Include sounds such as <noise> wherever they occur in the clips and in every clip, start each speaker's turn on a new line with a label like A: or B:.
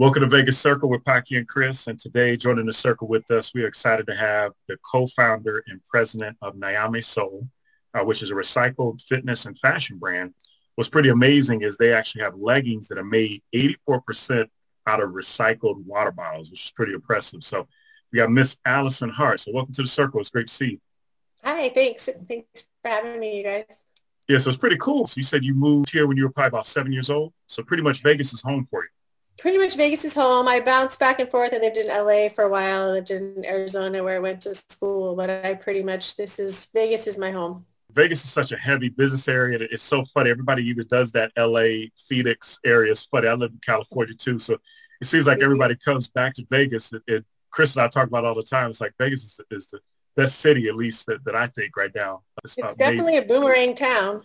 A: Welcome to Vegas Circle with Paki and Chris. And today, joining the circle with us, we are excited to have the co-founder and president of Niame Soul, uh, which is a recycled fitness and fashion brand. What's pretty amazing is they actually have leggings that are made 84% out of recycled water bottles, which is pretty impressive. So we got Miss Allison Hart. So welcome to the circle. It's great to see you.
B: Hi, thanks. Thanks for having me, you guys.
A: Yeah, so it's pretty cool. So you said you moved here when you were probably about seven years old. So pretty much Vegas is home for you
B: pretty much Vegas is home. I bounced back and forth. I lived in LA for a while. I lived in Arizona where I went to school, but I pretty much, this is, Vegas is my home.
A: Vegas is such a heavy business area. It's so funny. Everybody either does that LA, Phoenix area. It's funny. I live in California too. So it seems like everybody comes back to Vegas. It, it, Chris and I talk about all the time. It's like Vegas is, is the best city, at least that, that I think right now.
B: It's, it's definitely a boomerang town.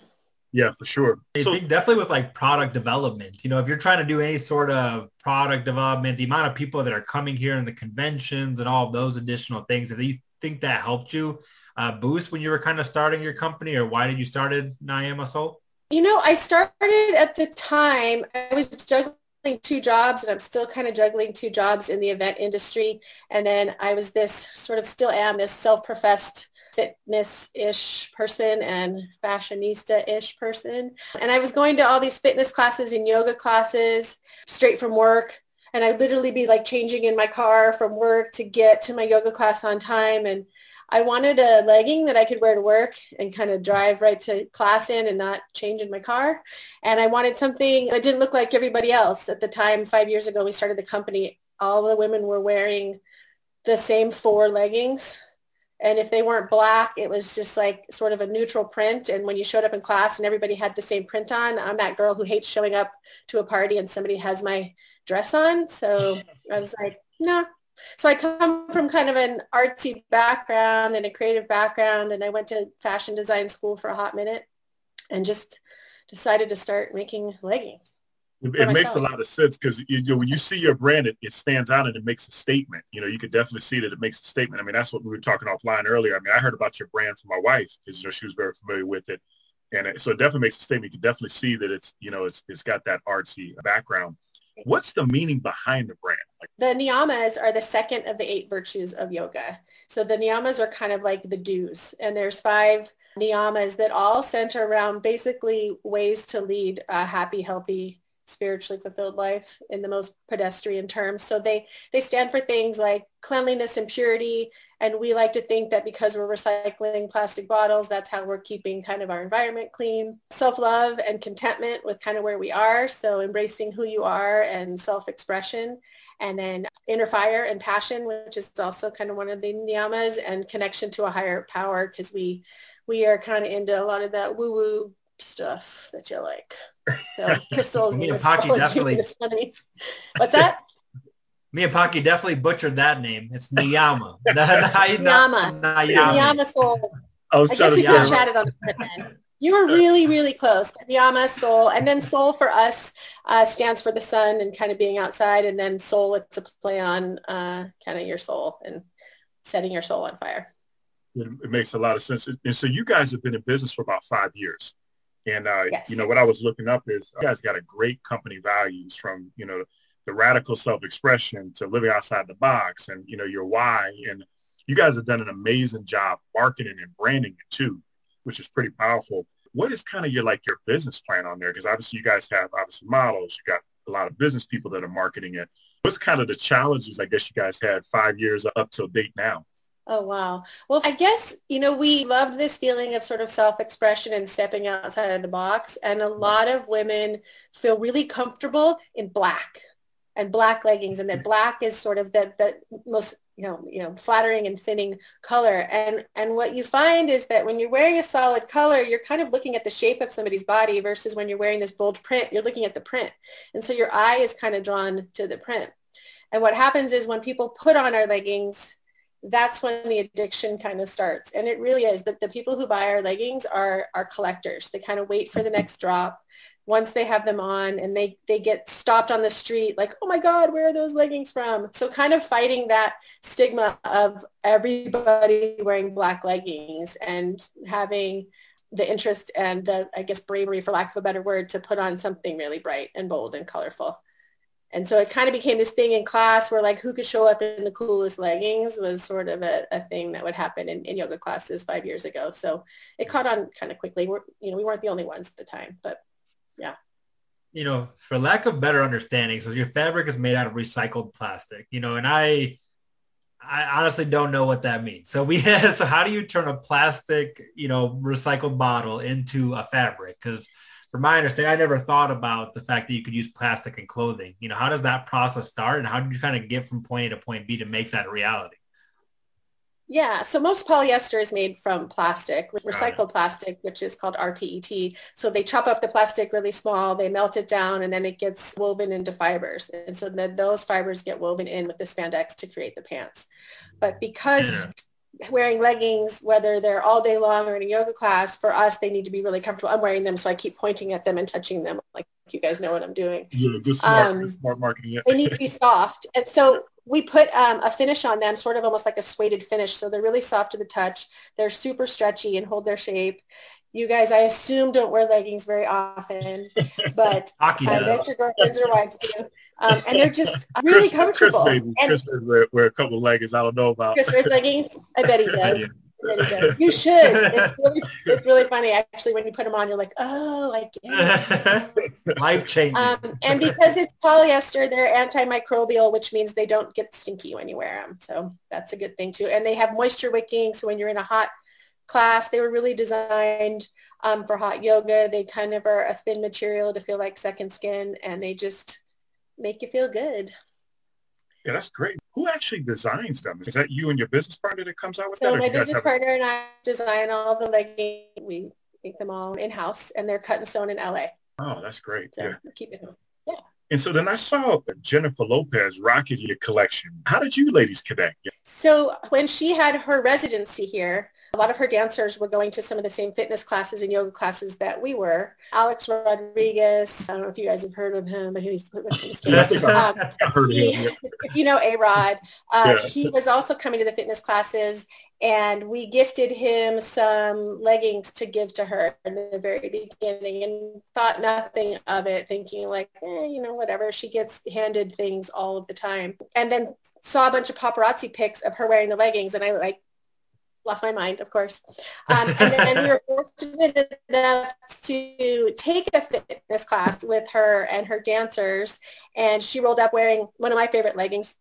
A: Yeah, for sure.
C: I so, think definitely with like product development, you know, if you're trying to do any sort of product development, the amount of people that are coming here in the conventions and all of those additional things, do you think that helped you uh, boost when you were kind of starting your company or why did you started Niame Soul?
B: You know, I started at the time, I was juggling two jobs and I'm still kind of juggling two jobs in the event industry. And then I was this sort of still am this self-professed fitness-ish person and fashionista-ish person. And I was going to all these fitness classes and yoga classes straight from work. And I'd literally be like changing in my car from work to get to my yoga class on time. And I wanted a legging that I could wear to work and kind of drive right to class in and not change in my car. And I wanted something that didn't look like everybody else. At the time, five years ago, we started the company, all the women were wearing the same four leggings and if they weren't black, it was just like sort of a neutral print. And when you showed up in class and everybody had the same print on, I'm that girl who hates showing up to a party and somebody has my dress on. So <laughs> I was like, no. Nah. So I come from kind of an artsy background and a creative background. And I went to fashion design school for a hot minute and just decided to start making leggings.
A: It, it makes a lot of sense because you, you, when you see your brand, it, it stands out and it makes a statement. You know, you could definitely see that it makes a statement. I mean, that's what we were talking offline earlier. I mean, I heard about your brand from my wife because you know she was very familiar with it, and it, so it definitely makes a statement. You can definitely see that it's you know it's it's got that artsy background. What's the meaning behind the brand?
B: Like- the niyamas are the second of the eight virtues of yoga. So the niyamas are kind of like the do's, and there's five niyamas that all center around basically ways to lead a happy, healthy spiritually fulfilled life in the most pedestrian terms. So they, they stand for things like cleanliness and purity. And we like to think that because we're recycling plastic bottles, that's how we're keeping kind of our environment clean. Self-love and contentment with kind of where we are. So embracing who you are and self-expression. And then inner fire and passion, which is also kind of one of the niyamas and connection to a higher power because we, we are kind of into a lot of that woo-woo stuff that you like. <laughs> So crystals
C: Me and Paki definitely.
B: What's that? <laughs>
C: Me and Paki definitely butchered that name. It's <laughs> Niyama.
B: Niyama. Niyama Sol. I, was I guess we should have chatted on the You were really, really close. Niyama, Sol, and then Sol for us uh, stands for the sun and kind of being outside, and then soul, it's a play on uh, kind of your soul and setting your soul on fire.
A: It makes a lot of sense. And so you guys have been in business for about five years. And, uh, yes. you know, what I was looking up is you guys got a great company values from, you know, the radical self-expression to living outside the box and, you know, your why. And you guys have done an amazing job marketing and branding it too, which is pretty powerful. What is kind of your, like your business plan on there? Because obviously you guys have obviously models, you got a lot of business people that are marketing it. What's kind of the challenges I guess you guys had five years up till date now?
B: Oh, wow. Well, I guess, you know, we loved this feeling of sort of self-expression and stepping outside of the box. And a mm-hmm. lot of women feel really comfortable in black and black leggings and that mm-hmm. black is sort of the, the most, you know, you know, flattering and thinning color. And, and what you find is that when you're wearing a solid color, you're kind of looking at the shape of somebody's body versus when you're wearing this bold print, you're looking at the print. And so your eye is kind of drawn to the print. And what happens is when people put on our leggings, that's when the addiction kind of starts. And it really is that the people who buy our leggings are, are collectors. They kind of wait for the next drop once they have them on and they, they get stopped on the street like, oh my God, where are those leggings from? So kind of fighting that stigma of everybody wearing black leggings and having the interest and the, I guess, bravery, for lack of a better word, to put on something really bright and bold and colorful And so it kind of became this thing in class where like who could show up in the coolest leggings was sort of a, a thing that would happen in, in yoga classes five years ago. So it caught on kind of quickly. We're, you know, we weren't the only ones at the time, but yeah.
C: You know, for lack of better understanding, so your fabric is made out of recycled plastic, you know, and I, I honestly don't know what that means. So we <laughs> so how do you turn a plastic, you know, recycled bottle into a fabric? Because from my understanding, I never thought about the fact that you could use plastic in clothing. You know, how does that process start and how did you kind of get from point A to point B to make that a reality?
B: Yeah, so most polyester is made from plastic, recycled plastic, which is called RPET. So they chop up the plastic really small, they melt it down, and then it gets woven into fibers. And so then those fibers get woven in with the spandex to create the pants. But because yeah wearing leggings, whether they're all day long or in a yoga class, for us, they need to be really comfortable. I'm wearing them, so I keep pointing at them and touching them, like you guys know what I'm doing.
A: Yeah, good smart, um, good smart marketing. Yeah.
B: they need to be soft, and so we put um, a finish on them, sort of almost like a suede finish. So they're really soft to the touch. They're super stretchy and hold their shape. You guys, I assume, don't wear leggings very often, <laughs> but I bet your girlfriends or wives do. Um, and they're just <laughs> really Chris, comfortable.
A: Chris maybe, and Chris wear, wear a couple of leggings. I don't know about.
B: Chris wears leggings. I bet he <laughs> does. You should. It's really, it's really funny actually when you put them on. You're like, oh, I get
C: it. Life changing. Um,
B: and because it's polyester, they're antimicrobial, which means they don't get stinky when you wear them. So that's a good thing too. And they have moisture wicking, so when you're in a hot class, they were really designed um, for hot yoga. They kind of are a thin material to feel like second skin, and they just make you feel good.
A: Yeah, that's great. Who actually designs them? Is that you and your business partner that comes out with
B: so
A: that?
B: So my business partner and I design all the leggings. We make them all in-house and they're cut and sewn in LA.
A: Oh, that's great. So yeah.
B: keep it Yeah.
A: And so then I saw Jennifer Lopez rocketed your collection. How did you ladies connect?
B: So when she had her residency here, a lot of her dancers were going to some of the same fitness classes and yoga classes that we were. Alex Rodriguez, I don't know if you guys have heard of him, but he's um, he, <laughs> you know A-Rod. Uh, yeah. He was also coming to the fitness classes and we gifted him some leggings to give to her in the very beginning and thought nothing of it thinking like eh, you know whatever she gets handed things all of the time and then saw a bunch of paparazzi pics of her wearing the leggings and i like lost my mind, of course. Um, and then we were fortunate enough to take a fitness class with her and her dancers. And she rolled up wearing one of my favorite leggings.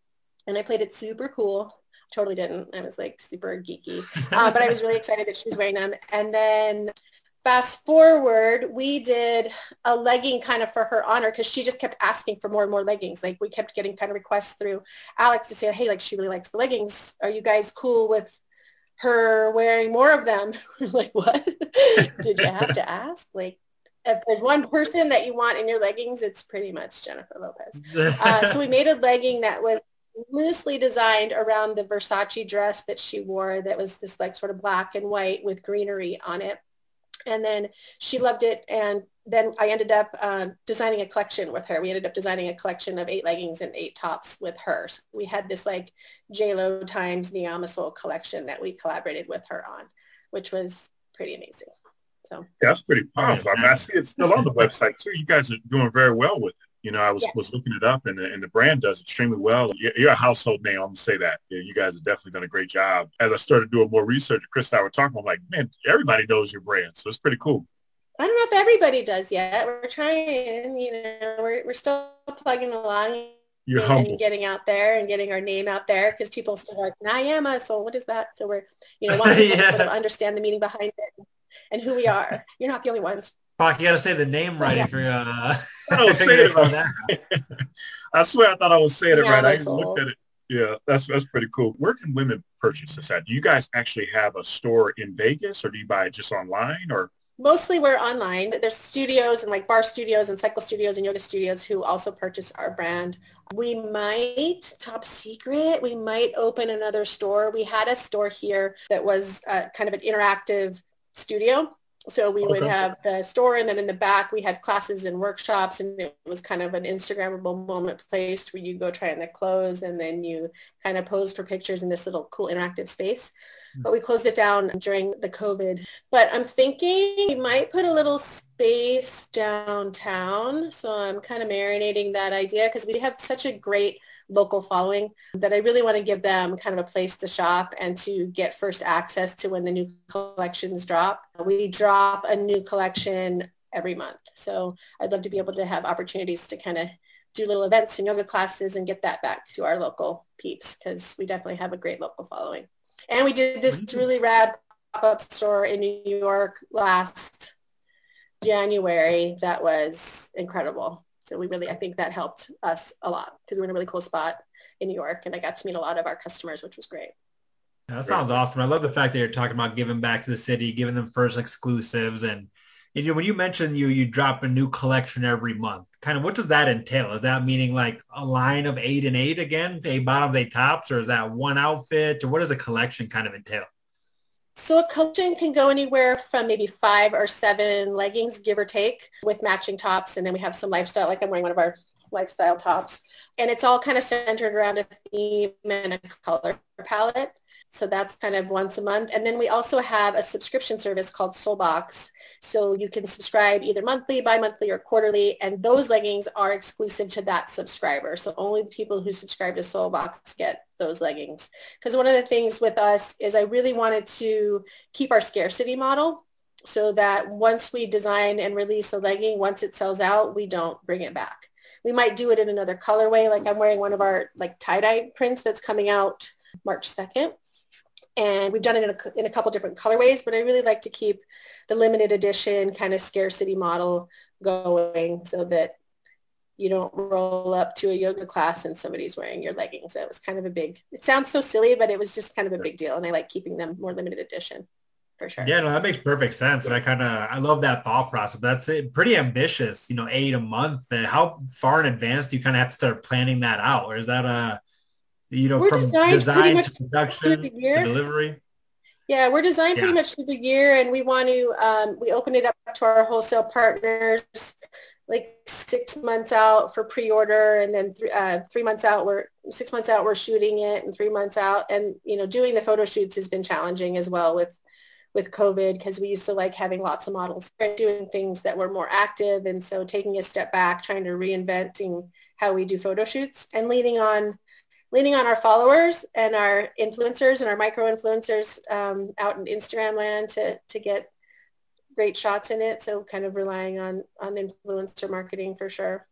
B: And I played it super cool. Totally didn't. I was like super geeky. Uh, but I was really excited that she was wearing them. And then fast forward, we did a legging kind of for her honor because she just kept asking for more and more leggings. Like we kept getting kind of requests through Alex to say, hey, like she really likes the leggings. Are you guys cool with her wearing more of them. <laughs> like, what? <laughs> Did you have to ask? Like, if there's one person that you want in your leggings, it's pretty much Jennifer Lopez. <laughs> Uh, so we made a legging that was loosely designed around the Versace dress that she wore that was this like sort of black and white with greenery on it. And then she loved it and then I ended up uh, designing a collection with her. We ended up designing a collection of eight leggings and eight tops with her. So we had this like JLo times Niyamasol collection that we collaborated with her on, which was pretty amazing. So
A: yeah, that's pretty powerful. I mean, I see it's still on the website too. You guys are doing very well with it. You know, I was, yeah. was looking it up and the, and the brand does extremely well. You're, a household name. I'm gonna say that. Yeah, you guys have definitely done a great job. As I started doing more research, Chris and I were talking, I'm like, man, everybody knows your brand. So it's pretty cool.
B: I don't know if everybody does yet. We're trying, you know, we're, we're still plugging along
A: You're
B: and,
A: humble.
B: getting out there and getting our name out there because people still like, Niyama, so what is that? So we're, you know, <laughs> wanting yeah. to sort of understand the meaning behind it and who we are. You're not the only ones.
C: Fuck, you got to say the name right yeah. if you're. Uh, <laughs>
A: I was saying it right. <laughs> I swear I thought I was saying it right. I looked at it. Yeah, that's that's pretty cool. Where can women purchase this at? Do you guys actually have a store in Vegas, or do you buy it just online, or?
B: Mostly we're online. There's studios and like bar studios and cycle studios and yoga studios who also purchase our brand. We might, top secret, we might open another store. We had a store here that was uh, kind of an interactive studio So we okay. would have the store and then in the back we had classes and workshops and it was kind of an Instagrammable moment place where you go try on the clothes and then you kind of pose for pictures in this little cool interactive space. But we closed it down during the COVID. But I'm thinking we might put a little space downtown. So I'm kind of marinating that idea because we have such a great local following that I really want to give them kind of a place to shop and to get first access to when the new collections drop. We drop a new collection every month. So I'd love to be able to have opportunities to kind of do little events and yoga classes and get that back to our local peeps because we definitely have a great local following. And we did this really rad pop-up store in New York last January that was incredible. So we really, I think that helped us a lot because we were in a really cool spot in New York and I got to meet a lot of our customers, which was great.
C: That sounds awesome. I love the fact that you're talking about giving back to the city, giving them first exclusives. And, you know, when you mentioned you, you drop a new collection every month, kind of what does that entail? Is that meaning like a line of eight and eight again, eight bottoms, eight tops, or is that one outfit? Or what does a collection kind of entail?
B: So a collection can go anywhere from maybe five or seven leggings, give or take, with matching tops. And then we have some lifestyle, like I'm wearing one of our lifestyle tops. And it's all kind of centered around a theme and a color palette. So that's kind of once a month. And then we also have a subscription service called Soulbox. So you can subscribe either monthly, bi-monthly, or quarterly. And those leggings are exclusive to that subscriber. So only the people who subscribe to Soulbox get those leggings. Because one of the things with us is I really wanted to keep our scarcity model so that once we design and release a legging, once it sells out, we don't bring it back. We might do it in another colorway. Like I'm wearing one of our like tie-dye prints that's coming out March 2nd and we've done it in a, in a couple different colorways, but I really like to keep the limited edition kind of scarcity model going so that you don't roll up to a yoga class and somebody's wearing your leggings. That was kind of a big, it sounds so silly, but it was just kind of a big deal. And I like keeping them more limited edition for sure.
C: Yeah, no, that makes perfect sense. And I kind of, I love that thought process. That's pretty ambitious, you know, eight a month. And how far in advance do you kind of have to start planning that out? Or is that a, you know, we're from design to production to delivery?
B: Yeah, we're designed yeah. pretty much through the year and we want to, um, we open it up to our wholesale partners like six months out for pre-order and then th- uh, three months out we're six months out we're shooting it and three months out and you know doing the photo shoots has been challenging as well with with covid because we used to like having lots of models doing things that were more active and so taking a step back trying to reinventing how we do photo shoots and leaning on leaning on our followers and our influencers and our micro influencers um, out in Instagram land to, to get great shots in it. So kind of relying on, on influencer marketing for sure.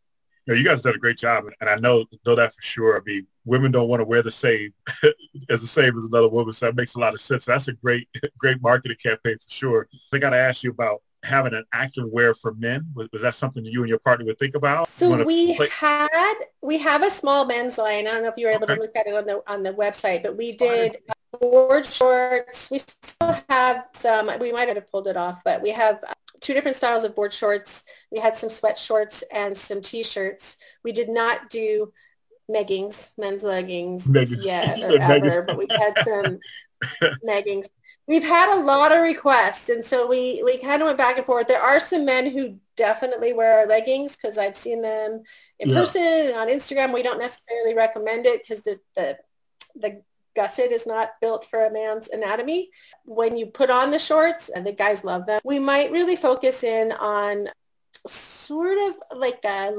A: Yeah, you guys did a great job. And I know, know that for sure. I mean, women don't want to wear the same <laughs> as the same as another woman. So that makes a lot of sense. That's a great, <laughs> great marketing campaign for sure. I got to ask you about having an active wear for men? Was, was, that something you and your partner would think about?
B: So we play? had we have a small men's line. I don't know if you were able okay. to look at it on the on the website, but we did board shorts. We still have some. We might have pulled it off, but we have uh, two different styles of board shorts. We had some sweat shorts and some t-shirts. We did not do meggings, men's leggings Meggings. yet <laughs> or ever, but we had some <laughs> meggings we've had a lot of requests and so we we kind of went back and forth. There are some men who definitely wear leggings because i've seen them in yeah. person and on instagram. We don't necessarily recommend it because the, the the gusset is not built for a man's anatomy. When you put on the shorts and the guys love them we might really focus in on sort of like a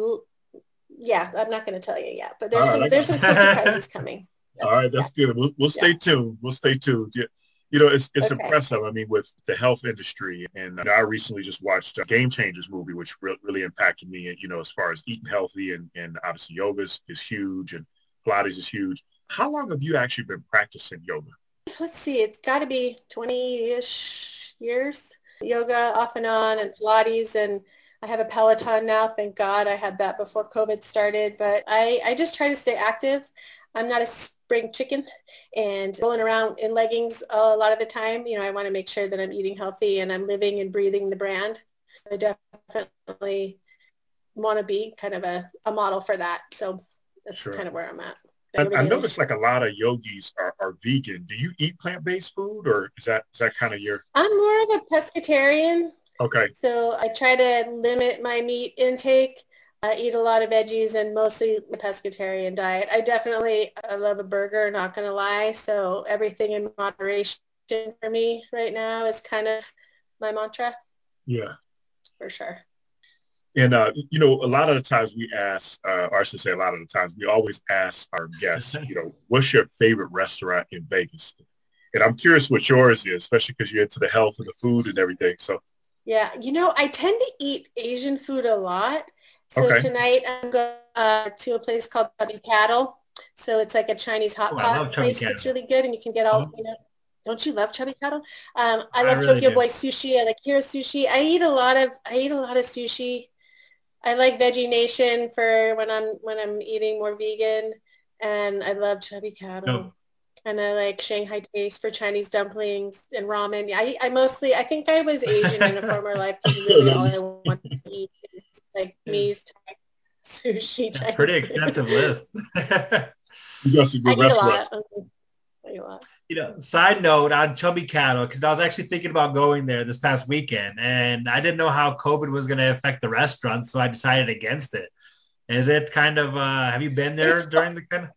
B: yeah i'm not going to tell you yet but there's some there's some cool <laughs> surprises coming.
A: All right that's yeah. good. We'll, we'll stay yeah. tuned. We'll stay tuned. Yeah you know, it's it's okay. impressive. I mean, with the health industry, and I recently just watched a Game Changers movie, which re- really impacted me. You know, as far as eating healthy, and and obviously yoga is, is huge, and Pilates is huge. How long have you actually been practicing yoga?
B: Let's see, it's got to be twenty-ish years. Yoga off and on, and Pilates, and I have a Peloton now. Thank God I had that before COVID started. But I, I just try to stay active. I'm not a spring chicken and rolling around in leggings a lot of the time. You know, I want to make sure that I'm eating healthy and I'm living and breathing the brand. I definitely want to be kind of a, a model for that. So that's sure. kind of where I'm at.
A: I, I noticed like a lot of yogis are, are vegan. Do you eat plant-based food or is that is that kind of your
B: I'm more of a pescatarian.
A: Okay.
B: So I try to limit my meat intake. I eat a lot of veggies and mostly a pescatarian diet. I definitely I love a burger, not going to lie. So everything in moderation for me right now is kind of my mantra.
A: Yeah.
B: For sure.
A: And, uh, you know, a lot of the times we ask, uh, or I should say a lot of the times, we always ask our guests, <laughs> you know, what's your favorite restaurant in Vegas? And I'm curious what yours is, especially because you're into the health and the food and everything. So,
B: yeah, you know, I tend to eat Asian food a lot. So okay. tonight I'm going uh, to a place called Chubby Cattle. So it's like a Chinese hot oh, pot place that's really good, and you can get all, oh. you know, don't you love chubby cattle? Um, I love I really Tokyo do. Boy sushi. I like Hero sushi. I eat a lot of I eat a lot of sushi. I like Veggie Nation for when I'm when I'm eating more vegan, and I love chubby cattle. And I like Shanghai Taste for Chinese dumplings and ramen. I, I mostly I think I was Asian in a former life because really all I want to eat is like me <laughs> sushi.
C: Chinese Pretty extensive list. <laughs>
A: you got some good restaurants.
B: I eat a lot
C: you know, side note on Chubby Cattle, because I was actually thinking about going there this past weekend, and I didn't know how COVID was going to affect the restaurant, so I decided against it. Is it kind of? Uh, have you been there during the kind of?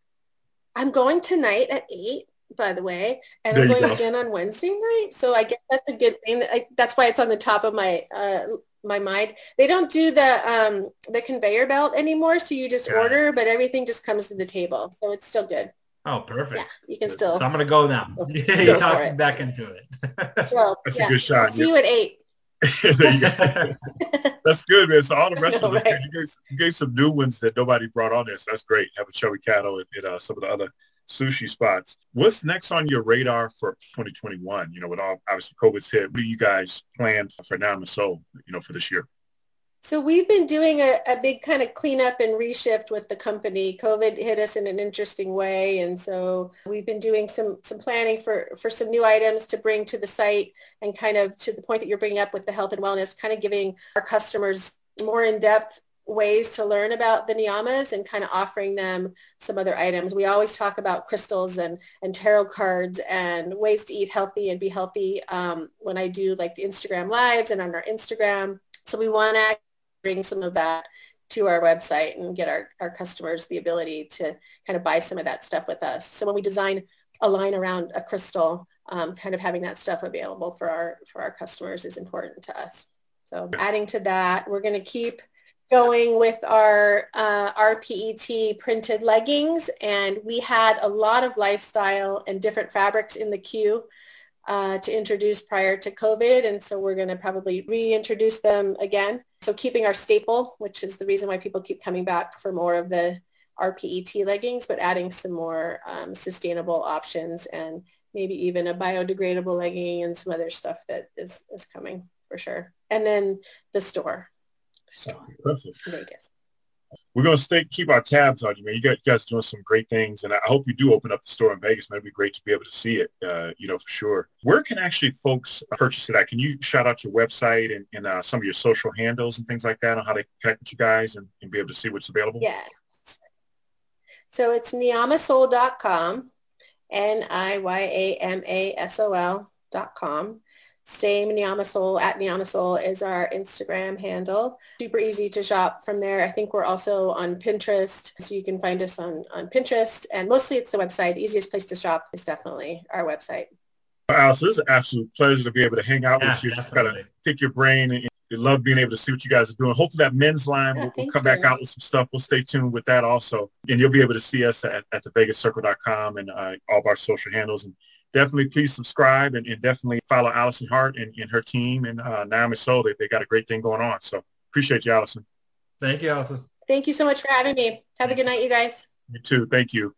B: I'm going tonight at eight, by the way, and there I'm going go. again on Wednesday night. So I guess that's a good thing. I, that's why it's on the top of my uh, my mind. They don't do the um, the conveyor belt anymore, so you just yeah. order, but everything just comes to the table, so it's still good.
C: Oh, perfect.
B: Yeah, you can still.
C: So I'm going to go now. <laughs> Yeah, you talk me back into it. <laughs>
A: well, That's yeah. a good shot.
B: I'll see you at eight. <laughs>
A: that's good, man. So all the rest of us, you, gave, you gave some new ones that nobody brought on there. So That's great. Have a chubby cattle and, at uh, some of the other sushi spots. What's next on your radar for 2021? You know, with all obviously COVID's hit, what do you guys plan for now and so, you know, for this year?
B: So we've been doing a, a big kind of cleanup and reshift with the company. COVID hit us in an interesting way. And so we've been doing some, some planning for, for some new items to bring to the site and kind of to the point that you're bringing up with the health and wellness, kind of giving our customers more in-depth ways to learn about the niyamas and kind of offering them some other items. We always talk about crystals and, and tarot cards and ways to eat healthy and be healthy um, when I do like the Instagram lives and on our Instagram. So we want to bring some of that to our website and get our, our customers the ability to kind of buy some of that stuff with us. So when we design a line around a crystal, um, kind of having that stuff available for our, for our customers is important to us. So adding to that, we're going to keep going with our uh, RPET printed leggings. And we had a lot of lifestyle and different fabrics in the queue uh, to introduce prior to COVID. And so we're going to probably reintroduce them again. So keeping our staple, which is the reason why people keep coming back for more of the RPET leggings, but adding some more um, sustainable options and maybe even a biodegradable legging and some other stuff that is, is coming for sure. And then the store. So Vegas
A: we're gonna stay keep our tabs on you, man. You guys, you guys doing some great things, and I hope you do open up the store in Vegas. Man, it'd be great to be able to see it, uh, you know, for sure. Where can actually folks purchase it at? Can you shout out your website and, and uh, some of your social handles and things like that on how they connect with you guys and, and be able to see what's available?
B: Yeah. So it's niyamasol.com, N-I-Y-A-M-A-S-O-L dot com. Same Niyamasol at Niyamasol is our Instagram handle. Super easy to shop from there. I think we're also on Pinterest, so you can find us on, on Pinterest. And mostly it's the website. The easiest place to shop is definitely our website.
A: Allison, it's an absolute pleasure to be able to hang out yeah, with you. Just kind of pick your brain and we love being able to see what you guys are doing. Hopefully that men's line yeah, will, will come you. back out with some stuff. We'll stay tuned with that also. And you'll be able to see us at, at thevegascircle.com and uh, all of our social handles. And definitely please subscribe and, and definitely follow Allison Hart and, and her team and uh, Naomi Soul. They, they got a great thing going on. So appreciate you, Allison.
C: Thank you, Allison.
B: Thank you so much for having me. Have a good night, you guys.
A: You too. Thank you.